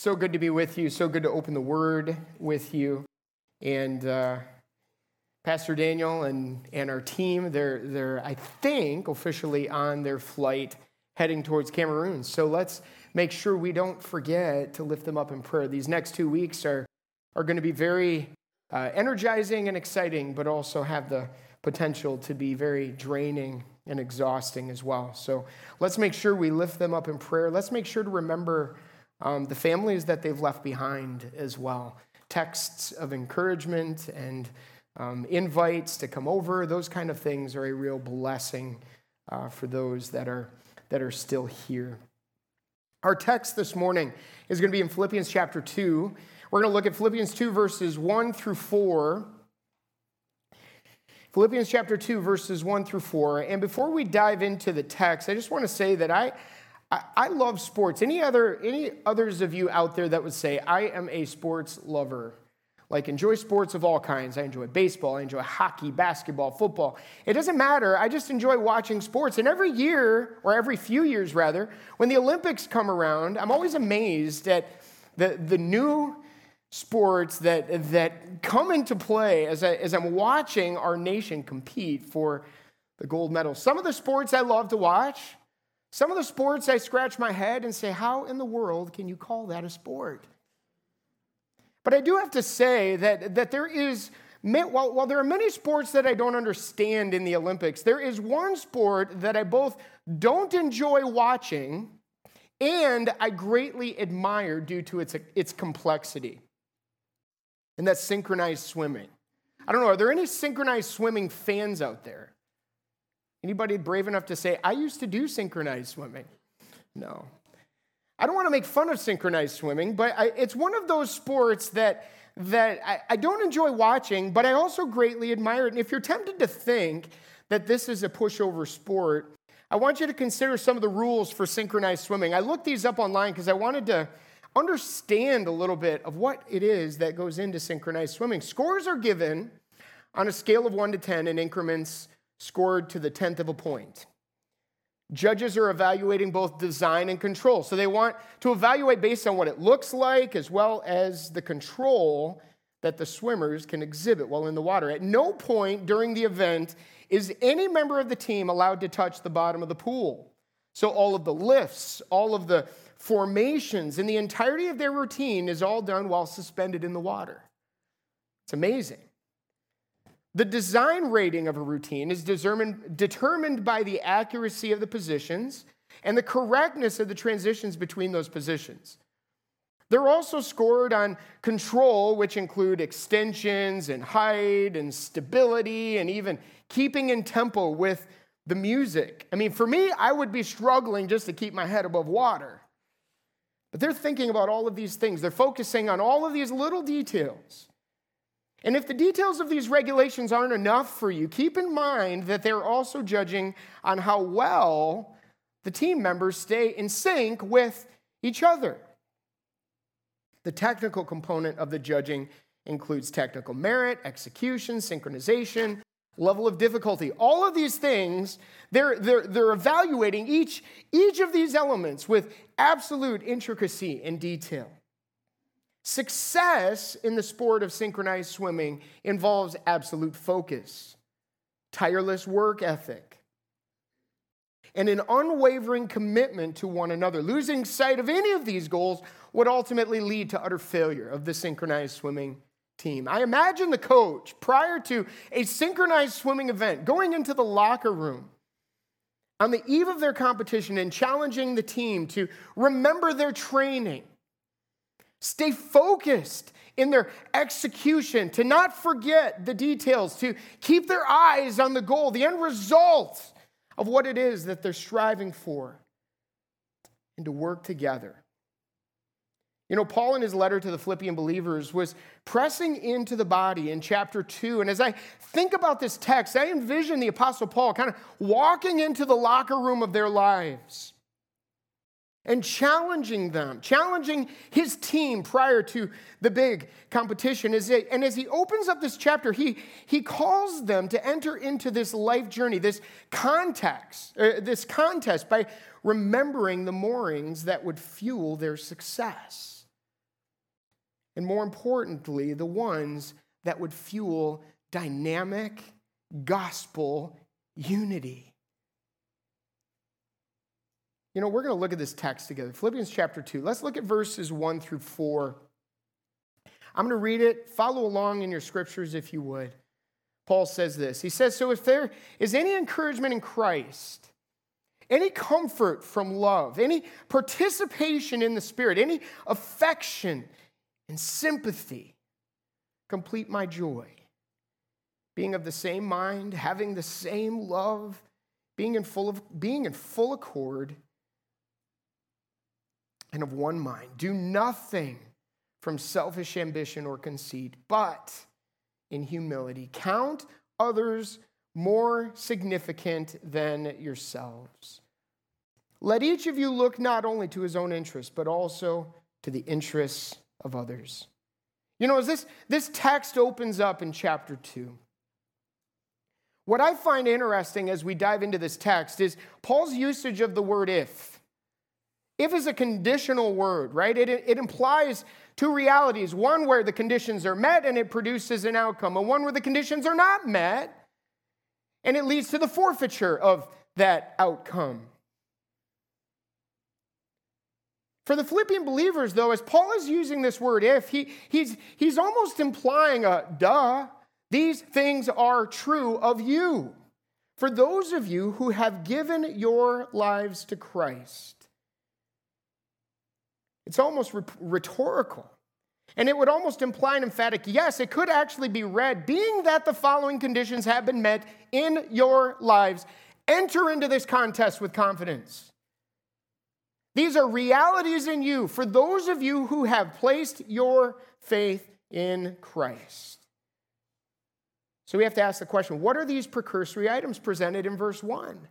So good to be with you. So good to open the word with you. And uh, Pastor Daniel and, and our team, they're, they're, I think, officially on their flight heading towards Cameroon. So let's make sure we don't forget to lift them up in prayer. These next two weeks are, are going to be very uh, energizing and exciting, but also have the potential to be very draining and exhausting as well. So let's make sure we lift them up in prayer. Let's make sure to remember um, the families that they've left behind as well. Texts of encouragement and um, invites to come over, those kind of things are a real blessing uh, for those that are, that are still here. Our text this morning is going to be in Philippians chapter 2. We're going to look at Philippians 2, verses 1 through 4. Philippians chapter 2, verses 1 through 4. And before we dive into the text, I just want to say that I, I, I love sports. Any other any others of you out there that would say I am a sports lover? Like enjoy sports of all kinds. I enjoy baseball, I enjoy hockey, basketball, football. It doesn't matter. I just enjoy watching sports. And every year, or every few years rather, when the Olympics come around, I'm always amazed at the, the new sports that, that come into play as, I, as I'm watching our nation compete for the gold medal. Some of the sports I love to watch some of the sports, I scratch my head and say, How in the world can you call that a sport? But I do have to say that, that there is, while, while there are many sports that I don't understand in the Olympics, there is one sport that I both don't enjoy watching and I greatly admire due to its, its complexity. And that's synchronized swimming. I don't know, are there any synchronized swimming fans out there? Anybody brave enough to say, I used to do synchronized swimming? No. I don't want to make fun of synchronized swimming, but I, it's one of those sports that, that I, I don't enjoy watching, but I also greatly admire it. And if you're tempted to think that this is a pushover sport, I want you to consider some of the rules for synchronized swimming. I looked these up online because I wanted to understand a little bit of what it is that goes into synchronized swimming. Scores are given on a scale of 1 to 10 in increments scored to the tenth of a point. Judges are evaluating both design and control. So they want to evaluate based on what it looks like as well as the control that the swimmers can exhibit while in the water. At no point during the event is any member of the team allowed to touch the bottom of the pool. So all of the lifts, all of the formations, and the entirety of their routine is all done while suspended in the water. It's amazing. The design rating of a routine is determined by the accuracy of the positions and the correctness of the transitions between those positions. They're also scored on control, which include extensions and height and stability and even keeping in tempo with the music. I mean, for me, I would be struggling just to keep my head above water. But they're thinking about all of these things, they're focusing on all of these little details. And if the details of these regulations aren't enough for you, keep in mind that they're also judging on how well the team members stay in sync with each other. The technical component of the judging includes technical merit, execution, synchronization, level of difficulty. All of these things, they're, they're, they're evaluating each, each of these elements with absolute intricacy and detail. Success in the sport of synchronized swimming involves absolute focus, tireless work ethic, and an unwavering commitment to one another. Losing sight of any of these goals would ultimately lead to utter failure of the synchronized swimming team. I imagine the coach, prior to a synchronized swimming event, going into the locker room on the eve of their competition and challenging the team to remember their training Stay focused in their execution, to not forget the details, to keep their eyes on the goal, the end result of what it is that they're striving for, and to work together. You know, Paul in his letter to the Philippian believers was pressing into the body in chapter 2. And as I think about this text, I envision the Apostle Paul kind of walking into the locker room of their lives and challenging them, challenging his team prior to the big competition. And as he opens up this chapter, he, he calls them to enter into this life journey, this context, uh, this contest by remembering the moorings that would fuel their success. and more importantly, the ones that would fuel dynamic gospel unity. You know, we're going to look at this text together. Philippians chapter 2. Let's look at verses 1 through 4. I'm going to read it. Follow along in your scriptures if you would. Paul says this. He says, So if there is any encouragement in Christ, any comfort from love, any participation in the Spirit, any affection and sympathy, complete my joy. Being of the same mind, having the same love, being in full, of, being in full accord, and of one mind. Do nothing from selfish ambition or conceit, but in humility count others more significant than yourselves. Let each of you look not only to his own interests, but also to the interests of others. You know, as this, this text opens up in chapter 2, what I find interesting as we dive into this text is Paul's usage of the word if. If is a conditional word, right? It, it implies two realities one where the conditions are met and it produces an outcome, and one where the conditions are not met and it leads to the forfeiture of that outcome. For the Philippian believers, though, as Paul is using this word if, he, he's, he's almost implying a duh, these things are true of you. For those of you who have given your lives to Christ, it's almost rhetorical. And it would almost imply an emphatic yes. It could actually be read, being that the following conditions have been met in your lives, enter into this contest with confidence. These are realities in you for those of you who have placed your faith in Christ. So we have to ask the question what are these precursory items presented in verse 1?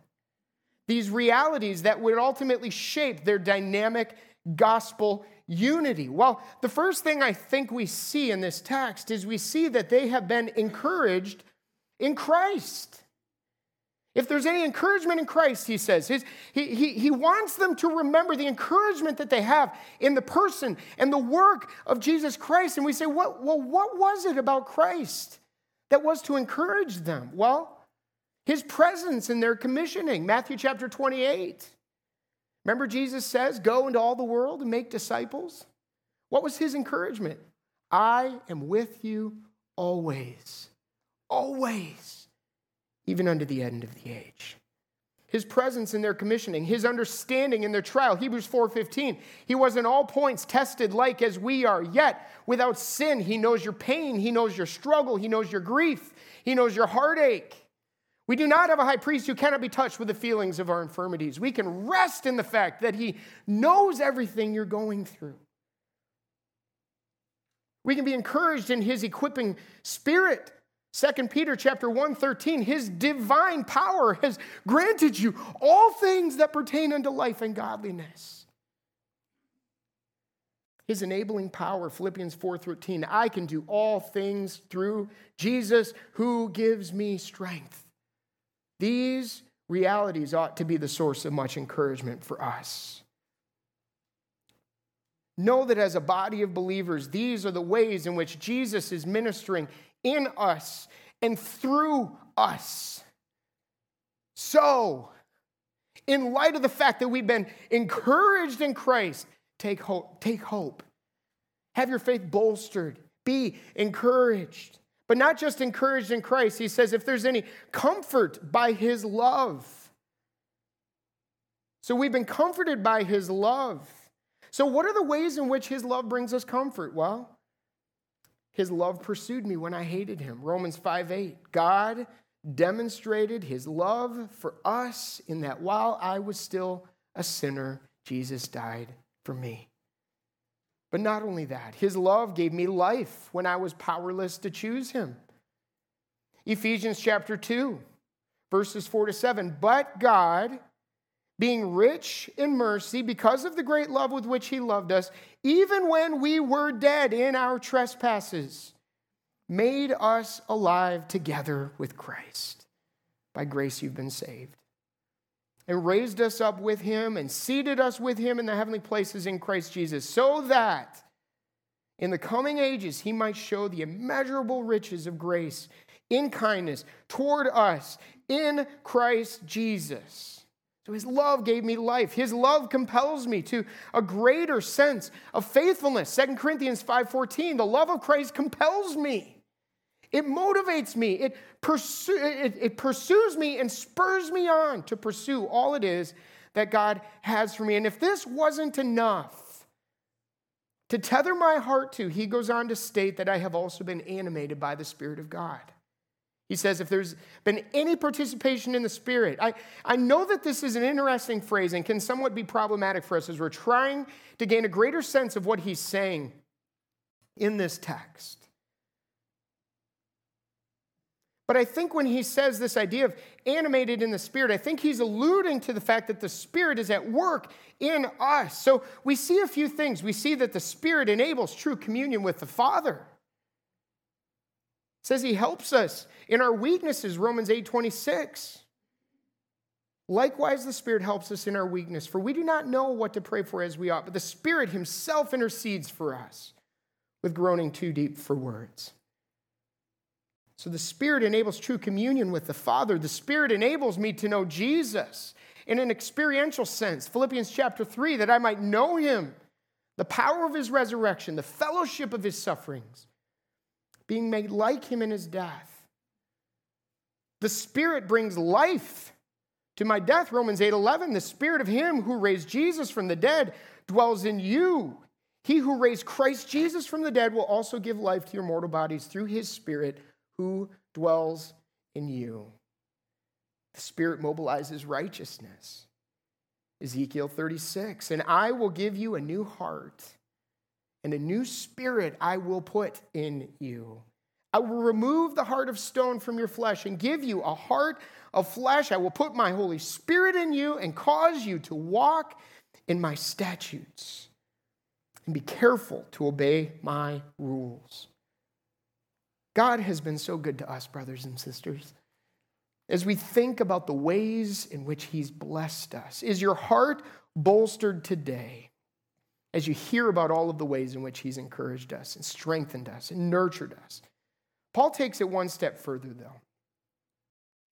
These realities that would ultimately shape their dynamic gospel unity? Well, the first thing I think we see in this text is we see that they have been encouraged in Christ. If there's any encouragement in Christ, he says, he, he, he wants them to remember the encouragement that they have in the person and the work of Jesus Christ. And we say, what, well, what was it about Christ that was to encourage them? Well, his presence in their commissioning, Matthew chapter 28. Remember, Jesus says, Go into all the world and make disciples? What was his encouragement? I am with you always, always, even unto the end of the age. His presence in their commissioning, his understanding in their trial, Hebrews 4:15. He was in all points tested like as we are, yet without sin. He knows your pain, he knows your struggle, he knows your grief, he knows your heartache. We do not have a high priest who cannot be touched with the feelings of our infirmities. We can rest in the fact that he knows everything you're going through. We can be encouraged in his equipping spirit. 2 Peter chapter 1 13, his divine power has granted you all things that pertain unto life and godliness. His enabling power, Philippians 4:13, I can do all things through Jesus who gives me strength. These realities ought to be the source of much encouragement for us. Know that as a body of believers, these are the ways in which Jesus is ministering in us and through us. So, in light of the fact that we've been encouraged in Christ, take hope. Take hope. Have your faith bolstered. Be encouraged but not just encouraged in Christ. He says, if there's any comfort by his love. So we've been comforted by his love. So, what are the ways in which his love brings us comfort? Well, his love pursued me when I hated him. Romans 5 8. God demonstrated his love for us in that while I was still a sinner, Jesus died for me. But not only that, his love gave me life when I was powerless to choose him. Ephesians chapter 2, verses 4 to 7. But God, being rich in mercy, because of the great love with which he loved us, even when we were dead in our trespasses, made us alive together with Christ. By grace you've been saved and raised us up with him and seated us with him in the heavenly places in Christ Jesus, so that in the coming ages he might show the immeasurable riches of grace in kindness toward us in Christ Jesus. So his love gave me life. His love compels me to a greater sense of faithfulness. 2 Corinthians 5:14, the love of Christ compels me. It motivates me. It, it, it pursues me and spurs me on to pursue all it is that God has for me. And if this wasn't enough to tether my heart to, he goes on to state that I have also been animated by the Spirit of God. He says, if there's been any participation in the Spirit, I, I know that this is an interesting phrase and can somewhat be problematic for us as we're trying to gain a greater sense of what he's saying in this text. But I think when he says this idea of animated in the Spirit, I think he's alluding to the fact that the Spirit is at work in us. So we see a few things. We see that the Spirit enables true communion with the Father. It says he helps us in our weaknesses, Romans 8 26. Likewise, the Spirit helps us in our weakness, for we do not know what to pray for as we ought, but the Spirit Himself intercedes for us with groaning too deep for words. So the Spirit enables true communion with the Father. The Spirit enables me to know Jesus in an experiential sense. Philippians chapter 3 that I might know him, the power of his resurrection, the fellowship of his sufferings, being made like him in his death. The Spirit brings life to my death. Romans 8 11. The Spirit of him who raised Jesus from the dead dwells in you. He who raised Christ Jesus from the dead will also give life to your mortal bodies through his Spirit who dwells in you. The Spirit mobilizes righteousness. Ezekiel 36, and I will give you a new heart, and a new spirit I will put in you. I will remove the heart of stone from your flesh and give you a heart of flesh. I will put my Holy Spirit in you and cause you to walk in my statutes and be careful to obey my rules. God has been so good to us, brothers and sisters. As we think about the ways in which He's blessed us, is your heart bolstered today as you hear about all of the ways in which He's encouraged us and strengthened us and nurtured us? Paul takes it one step further, though.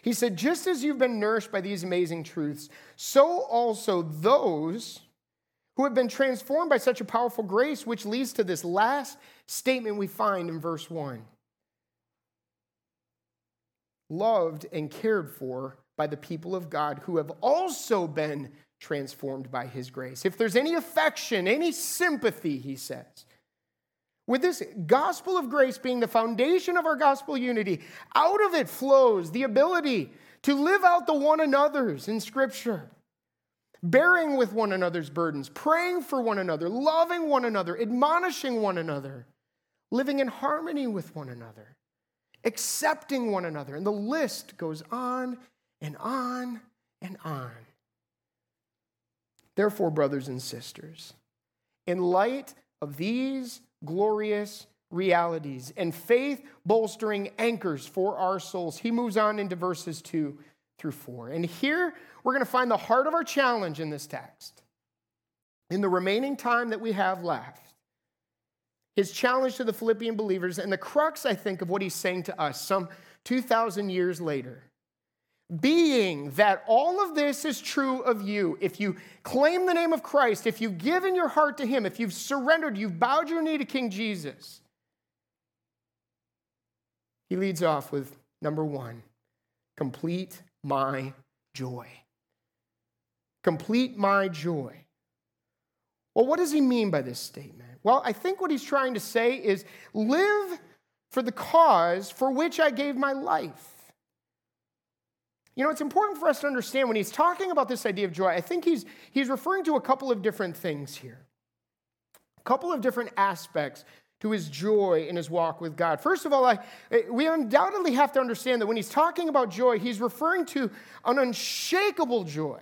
He said, Just as you've been nourished by these amazing truths, so also those who have been transformed by such a powerful grace, which leads to this last statement we find in verse 1 loved and cared for by the people of God who have also been transformed by his grace. If there's any affection, any sympathy, he says, with this gospel of grace being the foundation of our gospel unity, out of it flows the ability to live out the one another's in Scripture, bearing with one another's burdens, praying for one another, loving one another, admonishing one another, living in harmony with one another accepting one another. And the list goes on and on and on. Therefore, brothers and sisters, in light of these glorious realities and faith bolstering anchors for our souls, he moves on into verses 2 through 4. And here we're going to find the heart of our challenge in this text. In the remaining time that we have left, his challenge to the Philippian believers, and the crux, I think, of what he's saying to us some 2,000 years later. Being that all of this is true of you, if you claim the name of Christ, if you've given your heart to Him, if you've surrendered, you've bowed your knee to King Jesus, he leads off with number one complete my joy. Complete my joy. Well, what does he mean by this statement? Well, I think what he's trying to say is live for the cause for which I gave my life. You know, it's important for us to understand when he's talking about this idea of joy, I think he's, he's referring to a couple of different things here, a couple of different aspects to his joy in his walk with God. First of all, I, eh, we undoubtedly have to understand that when he's talking about joy, he's referring to an unshakable joy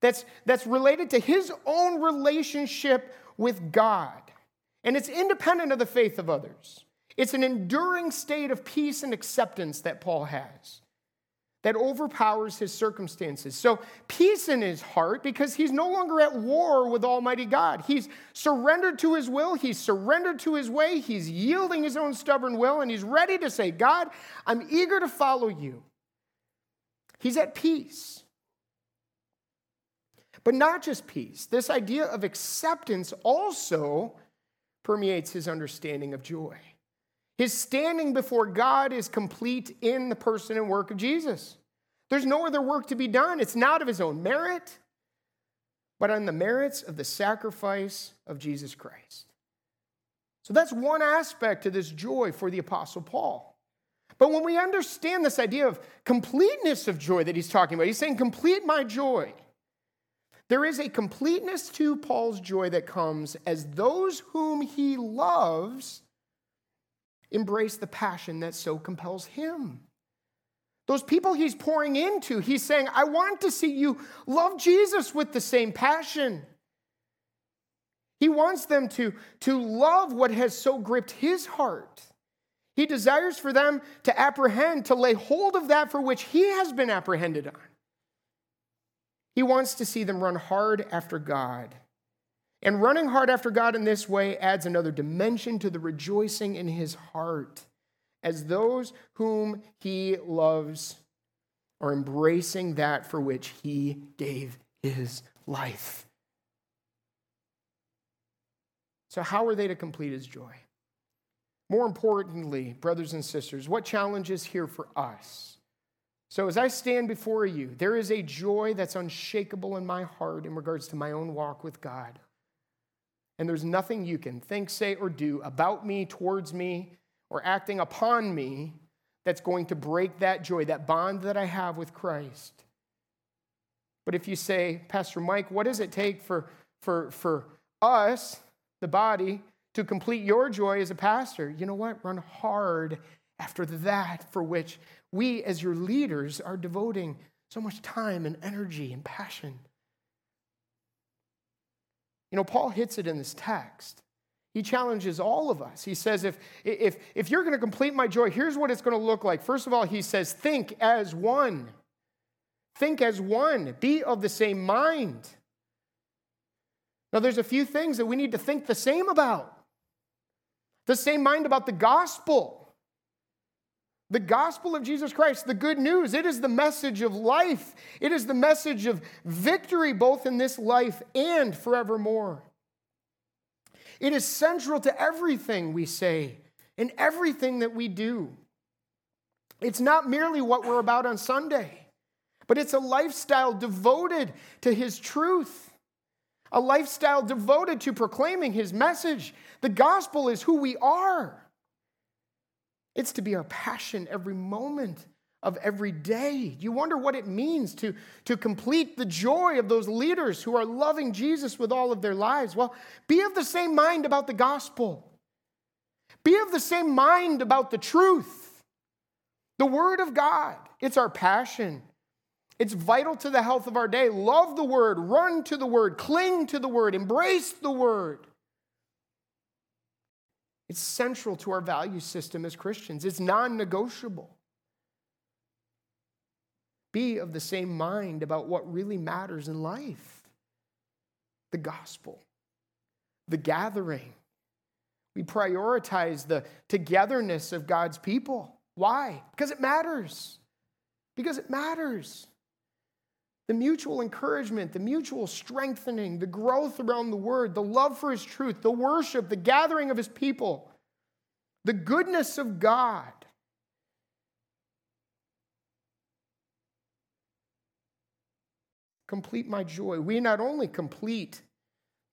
that's, that's related to his own relationship with God. And it's independent of the faith of others. It's an enduring state of peace and acceptance that Paul has. that overpowers his circumstances. So, peace in his heart because he's no longer at war with Almighty God. He's surrendered to his will, he's surrendered to his way, he's yielding his own stubborn will, and he's ready to say, God, I'm eager to follow you. He's at peace. But not just peace, this idea of acceptance also permeates his understanding of joy. His standing before God is complete in the person and work of Jesus. There's no other work to be done. It's not of his own merit, but on the merits of the sacrifice of Jesus Christ. So that's one aspect to this joy for the Apostle Paul. But when we understand this idea of completeness of joy that he's talking about, he's saying, Complete my joy. There is a completeness to Paul's joy that comes as those whom he loves embrace the passion that so compels him. Those people he's pouring into, he's saying, I want to see you love Jesus with the same passion. He wants them to, to love what has so gripped his heart. He desires for them to apprehend, to lay hold of that for which he has been apprehended on. He wants to see them run hard after God. And running hard after God in this way adds another dimension to the rejoicing in his heart as those whom he loves are embracing that for which he gave his life. So, how are they to complete his joy? More importantly, brothers and sisters, what challenge is here for us? So, as I stand before you, there is a joy that's unshakable in my heart in regards to my own walk with God. And there's nothing you can think, say, or do about me, towards me, or acting upon me that's going to break that joy, that bond that I have with Christ. But if you say, Pastor Mike, what does it take for, for, for us, the body, to complete your joy as a pastor? You know what? Run hard after that for which we, as your leaders, are devoting so much time and energy and passion. You know, Paul hits it in this text. He challenges all of us. He says, if, if, if you're going to complete my joy, here's what it's going to look like. First of all, he says, think as one. Think as one. Be of the same mind. Now, there's a few things that we need to think the same about. The same mind about the gospel. The gospel of Jesus Christ, the good news, it is the message of life. It is the message of victory both in this life and forevermore. It is central to everything we say and everything that we do. It's not merely what we're about on Sunday, but it's a lifestyle devoted to His truth, a lifestyle devoted to proclaiming His message. The gospel is who we are. It's to be our passion every moment of every day. You wonder what it means to, to complete the joy of those leaders who are loving Jesus with all of their lives. Well, be of the same mind about the gospel, be of the same mind about the truth, the word of God. It's our passion. It's vital to the health of our day. Love the word, run to the word, cling to the word, embrace the word. It's central to our value system as Christians, it's non negotiable. Be of the same mind about what really matters in life the gospel, the gathering. We prioritize the togetherness of God's people. Why? Because it matters. Because it matters. The mutual encouragement, the mutual strengthening, the growth around the word, the love for his truth, the worship, the gathering of his people, the goodness of God. Complete my joy. We not only complete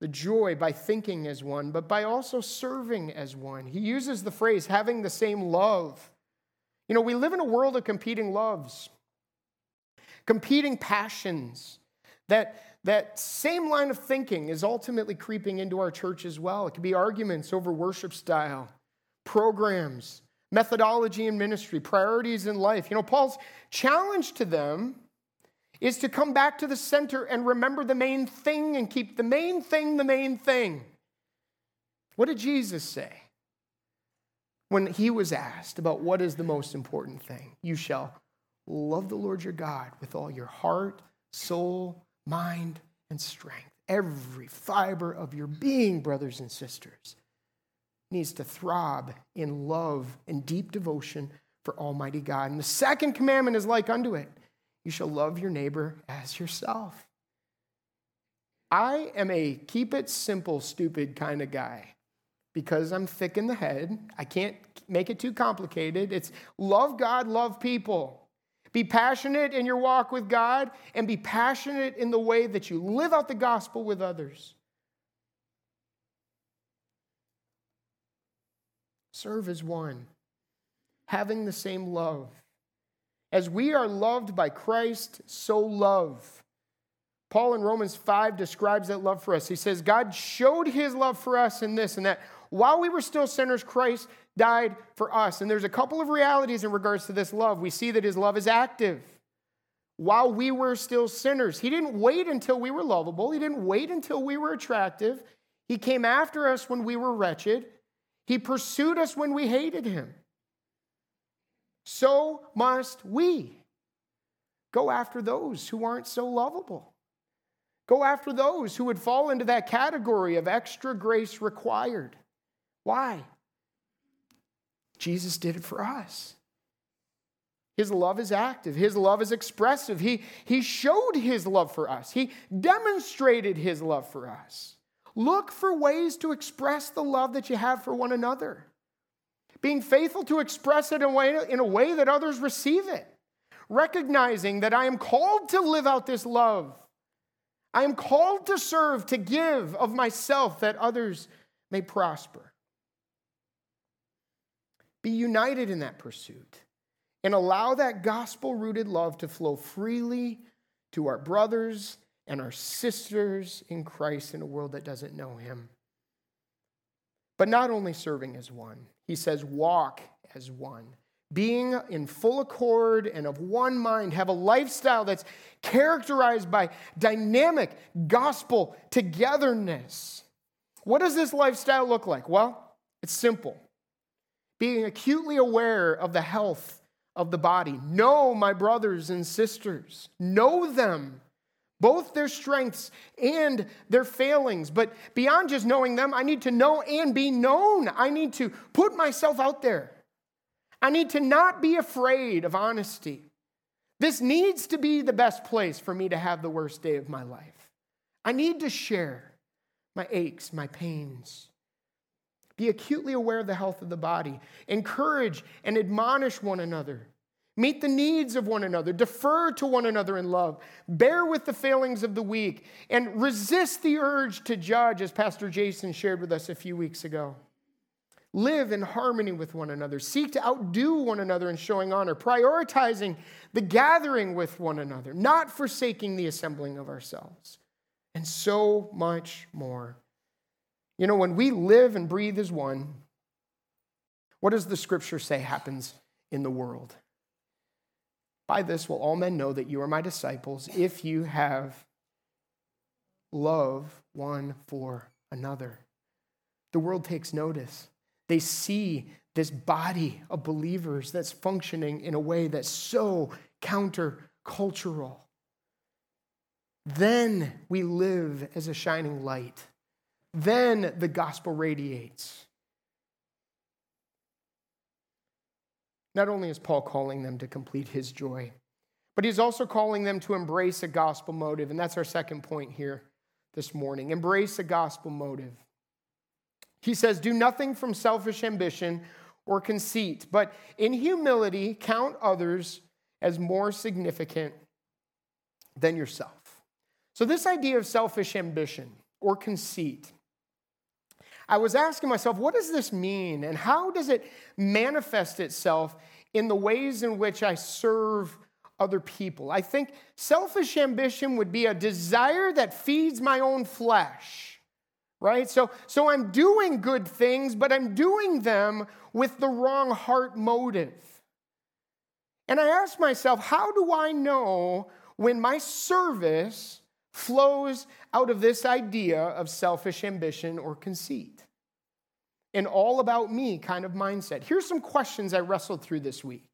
the joy by thinking as one, but by also serving as one. He uses the phrase having the same love. You know, we live in a world of competing loves competing passions. That, that same line of thinking is ultimately creeping into our church as well. It could be arguments over worship style, programs, methodology in ministry, priorities in life. You know, Paul's challenge to them is to come back to the center and remember the main thing and keep the main thing the main thing. What did Jesus say when he was asked about what is the most important thing? You shall love the Lord your God with all your heart, soul, mind, and strength. Every fiber of your being, brothers and sisters, needs to throb in love and deep devotion for Almighty God. And the second commandment is like unto it you shall love your neighbor as yourself. I am a keep it simple, stupid kind of guy because I'm thick in the head. I can't make it too complicated. It's love God, love people. Be passionate in your walk with God and be passionate in the way that you live out the gospel with others. Serve as one, having the same love. As we are loved by Christ, so love. Paul in Romans 5 describes that love for us. He says, God showed his love for us in this and that. While we were still sinners, Christ died for us. And there's a couple of realities in regards to this love. We see that his love is active. While we were still sinners, he didn't wait until we were lovable, he didn't wait until we were attractive. He came after us when we were wretched, he pursued us when we hated him. So must we go after those who aren't so lovable. Go after those who would fall into that category of extra grace required. Why? Jesus did it for us. His love is active. His love is expressive. He, he showed his love for us. He demonstrated his love for us. Look for ways to express the love that you have for one another. Being faithful to express it in a way, in a way that others receive it. Recognizing that I am called to live out this love I am called to serve, to give of myself that others may prosper. Be united in that pursuit and allow that gospel rooted love to flow freely to our brothers and our sisters in Christ in a world that doesn't know him. But not only serving as one, he says, walk as one being in full accord and of one mind, have a lifestyle that's characterized by dynamic gospel togetherness. What does this lifestyle look like? Well, it's simple being acutely aware of the health of the body. Know my brothers and sisters, know them. Both their strengths and their failings. But beyond just knowing them, I need to know and be known. I need to put myself out there. I need to not be afraid of honesty. This needs to be the best place for me to have the worst day of my life. I need to share my aches, my pains. Be acutely aware of the health of the body. Encourage and admonish one another. Meet the needs of one another. Defer to one another in love. Bear with the failings of the weak. And resist the urge to judge, as Pastor Jason shared with us a few weeks ago. Live in harmony with one another. Seek to outdo one another in showing honor, prioritizing the gathering with one another, not forsaking the assembling of ourselves, and so much more. You know, when we live and breathe as one, what does the scripture say happens in the world? By this will all men know that you are my disciples if you have love one for another. The world takes notice. They see this body of believers that's functioning in a way that's so countercultural. Then we live as a shining light. Then the gospel radiates. Not only is Paul calling them to complete his joy, but he's also calling them to embrace a gospel motive. And that's our second point here this morning. Embrace a gospel motive. He says, Do nothing from selfish ambition or conceit, but in humility count others as more significant than yourself. So, this idea of selfish ambition or conceit, I was asking myself, what does this mean? And how does it manifest itself in the ways in which I serve other people? I think selfish ambition would be a desire that feeds my own flesh right? So, so I'm doing good things, but I'm doing them with the wrong heart motive. And I ask myself, how do I know when my service flows out of this idea of selfish ambition or conceit? An all about me kind of mindset. Here's some questions I wrestled through this week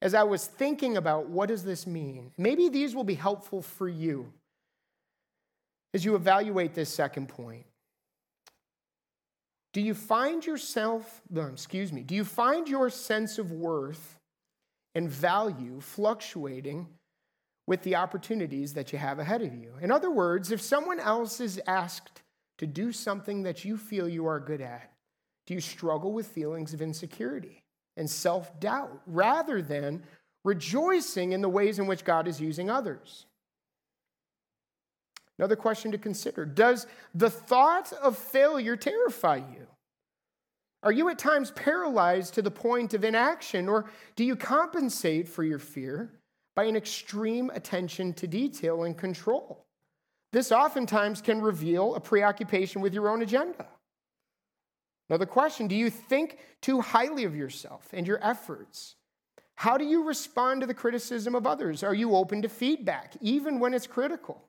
as I was thinking about what does this mean. Maybe these will be helpful for you as you evaluate this second point. Do you find yourself, excuse me, do you find your sense of worth and value fluctuating with the opportunities that you have ahead of you? In other words, if someone else is asked to do something that you feel you are good at, do you struggle with feelings of insecurity and self doubt rather than rejoicing in the ways in which God is using others? Another question to consider Does the thought of failure terrify you? Are you at times paralyzed to the point of inaction, or do you compensate for your fear by an extreme attention to detail and control? This oftentimes can reveal a preoccupation with your own agenda. Another question Do you think too highly of yourself and your efforts? How do you respond to the criticism of others? Are you open to feedback, even when it's critical?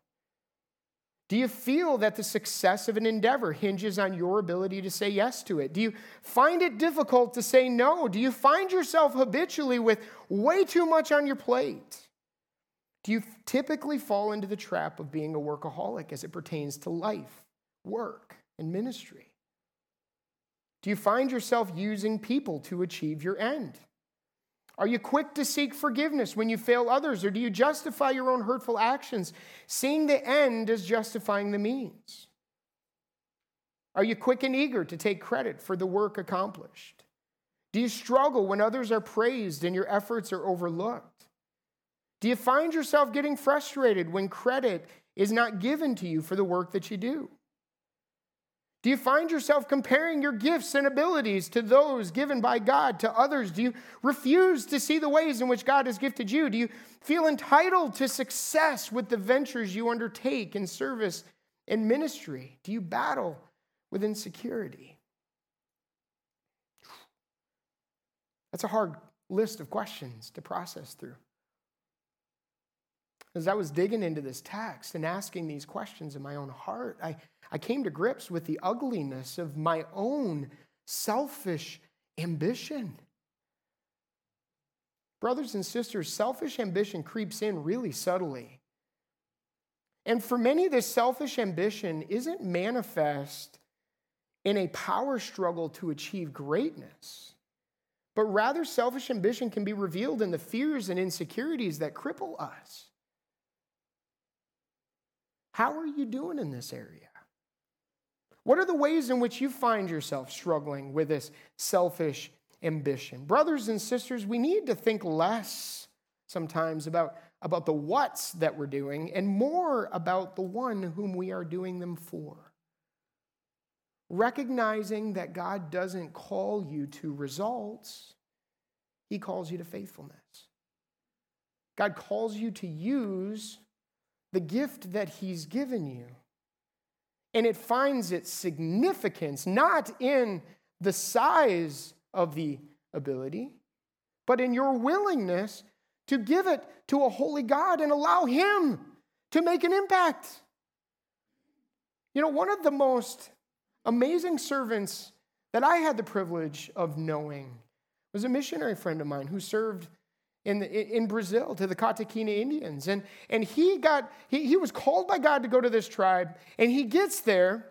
Do you feel that the success of an endeavor hinges on your ability to say yes to it? Do you find it difficult to say no? Do you find yourself habitually with way too much on your plate? Do you typically fall into the trap of being a workaholic as it pertains to life, work, and ministry? Do you find yourself using people to achieve your end? Are you quick to seek forgiveness when you fail others, or do you justify your own hurtful actions, seeing the end as justifying the means? Are you quick and eager to take credit for the work accomplished? Do you struggle when others are praised and your efforts are overlooked? Do you find yourself getting frustrated when credit is not given to you for the work that you do? Do you find yourself comparing your gifts and abilities to those given by God to others? Do you refuse to see the ways in which God has gifted you? Do you feel entitled to success with the ventures you undertake in service and ministry? Do you battle with insecurity? That's a hard list of questions to process through. As I was digging into this text and asking these questions in my own heart, I I came to grips with the ugliness of my own selfish ambition. Brothers and sisters, selfish ambition creeps in really subtly. And for many, this selfish ambition isn't manifest in a power struggle to achieve greatness, but rather, selfish ambition can be revealed in the fears and insecurities that cripple us. How are you doing in this area? What are the ways in which you find yourself struggling with this selfish ambition? Brothers and sisters, we need to think less sometimes about, about the what's that we're doing and more about the one whom we are doing them for. Recognizing that God doesn't call you to results, He calls you to faithfulness. God calls you to use the gift that He's given you and it finds its significance not in the size of the ability, but in your willingness to give it to a holy God and allow Him to make an impact. You know, one of the most amazing servants that I had the privilege of knowing was a missionary friend of mine who served in, the, in Brazil to the Katakina Indians. And, and he, got, he, he was called by God to go to this tribe, and he gets there.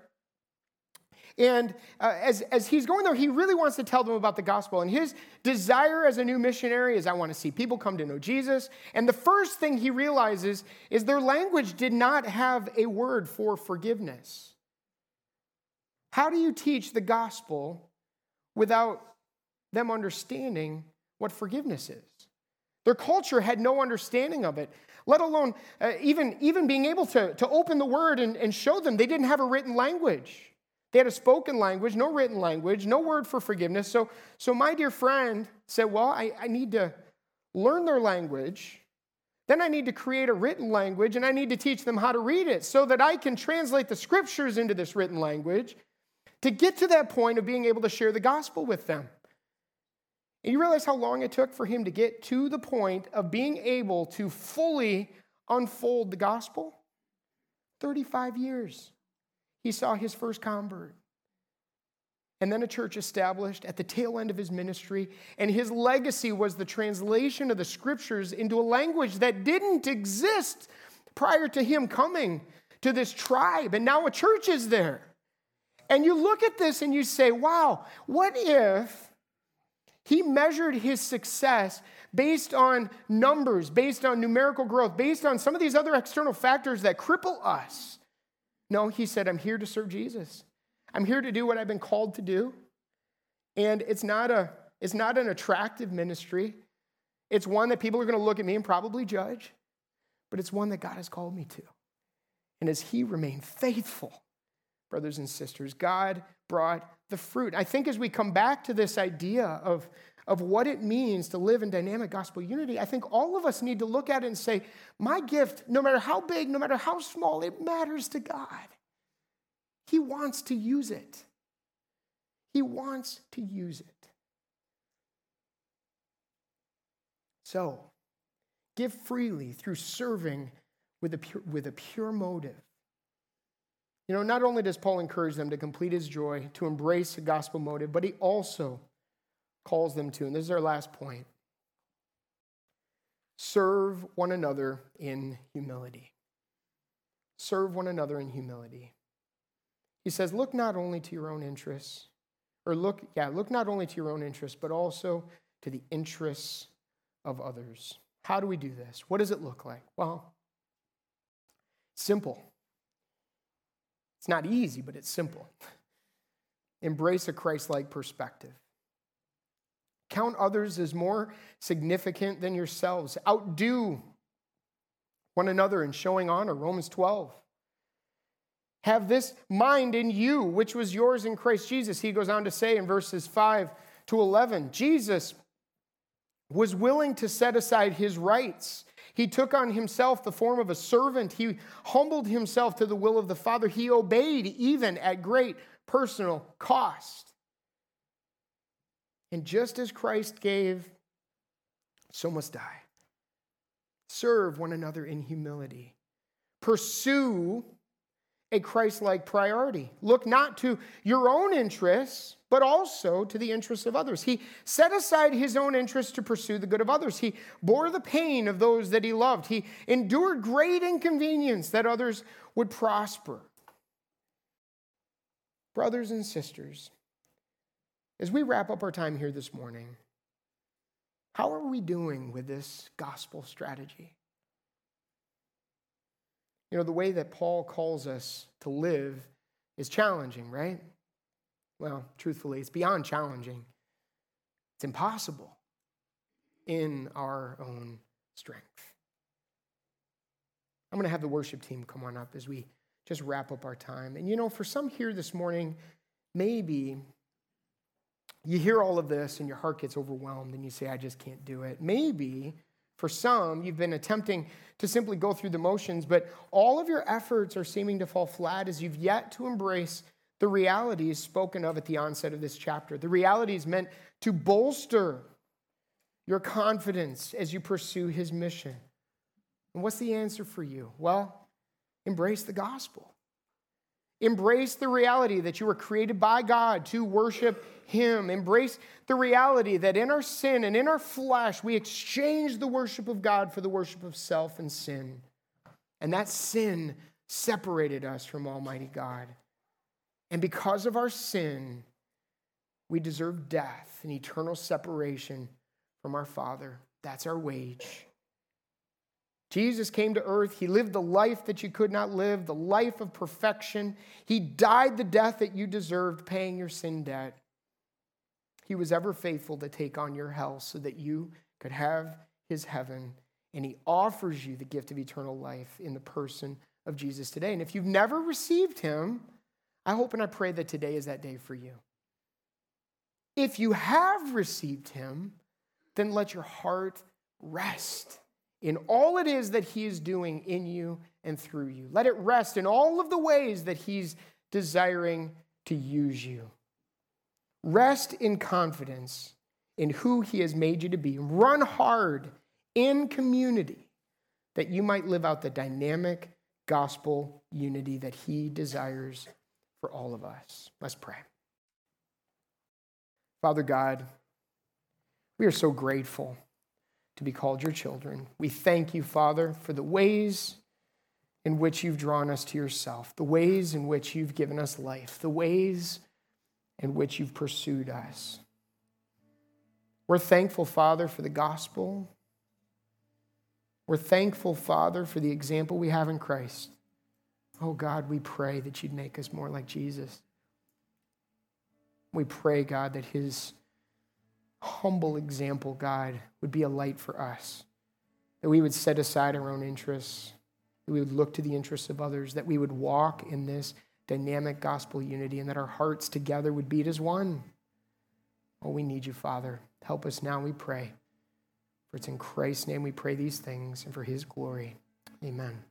And uh, as, as he's going there, he really wants to tell them about the gospel. And his desire as a new missionary is I want to see people come to know Jesus. And the first thing he realizes is their language did not have a word for forgiveness. How do you teach the gospel without them understanding what forgiveness is? Their culture had no understanding of it, let alone uh, even, even being able to, to open the word and, and show them. They didn't have a written language. They had a spoken language, no written language, no word for forgiveness. So, so my dear friend said, Well, I, I need to learn their language. Then I need to create a written language and I need to teach them how to read it so that I can translate the scriptures into this written language to get to that point of being able to share the gospel with them. And you realize how long it took for him to get to the point of being able to fully unfold the gospel? 35 years. He saw his first convert. and then a church established at the tail end of his ministry. And his legacy was the translation of the scriptures into a language that didn't exist prior to him coming to this tribe. And now a church is there. And you look at this and you say, wow, what if he measured his success based on numbers, based on numerical growth, based on some of these other external factors that cripple us? No, he said, I'm here to serve Jesus. I'm here to do what I've been called to do. And it's not, a, it's not an attractive ministry. It's one that people are going to look at me and probably judge, but it's one that God has called me to. And as He remained faithful, brothers and sisters, God brought the fruit. I think as we come back to this idea of, of what it means to live in dynamic gospel unity, I think all of us need to look at it and say, my gift, no matter how big, no matter how small, it matters to God. He wants to use it. He wants to use it. So, give freely through serving with a pure, with a pure motive. You know, not only does Paul encourage them to complete his joy, to embrace a gospel motive, but he also calls them to, and this is our last point serve one another in humility. Serve one another in humility. He says, look not only to your own interests, or look, yeah, look not only to your own interests, but also to the interests of others. How do we do this? What does it look like? Well, simple. It's not easy, but it's simple. Embrace a Christ like perspective. Count others as more significant than yourselves. Outdo one another in showing honor. Romans 12 have this mind in you, which was yours in Christ Jesus. He goes on to say in verses 5 to 11 Jesus was willing to set aside his rights. He took on himself the form of a servant. He humbled himself to the will of the Father. He obeyed even at great personal cost. And just as Christ gave, so must I. Serve one another in humility. Pursue a Christ like priority. Look not to your own interests, but also to the interests of others. He set aside his own interests to pursue the good of others. He bore the pain of those that he loved. He endured great inconvenience that others would prosper. Brothers and sisters, as we wrap up our time here this morning, how are we doing with this gospel strategy? You know, the way that Paul calls us to live is challenging, right? Well, truthfully, it's beyond challenging. It's impossible in our own strength. I'm going to have the worship team come on up as we just wrap up our time. And you know, for some here this morning, maybe you hear all of this and your heart gets overwhelmed and you say, I just can't do it. Maybe for some, you've been attempting to simply go through the motions, but all of your efforts are seeming to fall flat as you've yet to embrace the realities spoken of at the onset of this chapter. The realities meant to bolster your confidence as you pursue his mission. And what's the answer for you? Well, embrace the gospel. Embrace the reality that you were created by God to worship Him. Embrace the reality that in our sin and in our flesh, we exchange the worship of God for the worship of self and sin. And that sin separated us from Almighty God. And because of our sin, we deserve death and eternal separation from our Father. That's our wage. Jesus came to earth. He lived the life that you could not live, the life of perfection. He died the death that you deserved, paying your sin debt. He was ever faithful to take on your hell so that you could have his heaven. And he offers you the gift of eternal life in the person of Jesus today. And if you've never received him, I hope and I pray that today is that day for you. If you have received him, then let your heart rest in all it is that He is doing in you and through you. Let it rest in all of the ways that He's desiring to use you. Rest in confidence in who He has made you to be. Run hard in community that you might live out the dynamic gospel unity that He desires for all of us. Let's pray. Father God, we are so grateful to be called your children. We thank you, Father, for the ways in which you've drawn us to yourself, the ways in which you've given us life, the ways in which you've pursued us. We're thankful, Father, for the gospel. We're thankful, Father, for the example we have in Christ. Oh God, we pray that you'd make us more like Jesus. We pray, God, that his humble example, God, would be a light for us, that we would set aside our own interests, that we would look to the interests of others, that we would walk in this dynamic gospel unity, and that our hearts together would beat as one. Oh, we need you, Father. Help us now, we pray. For it's in Christ's name we pray these things and for his glory. Amen.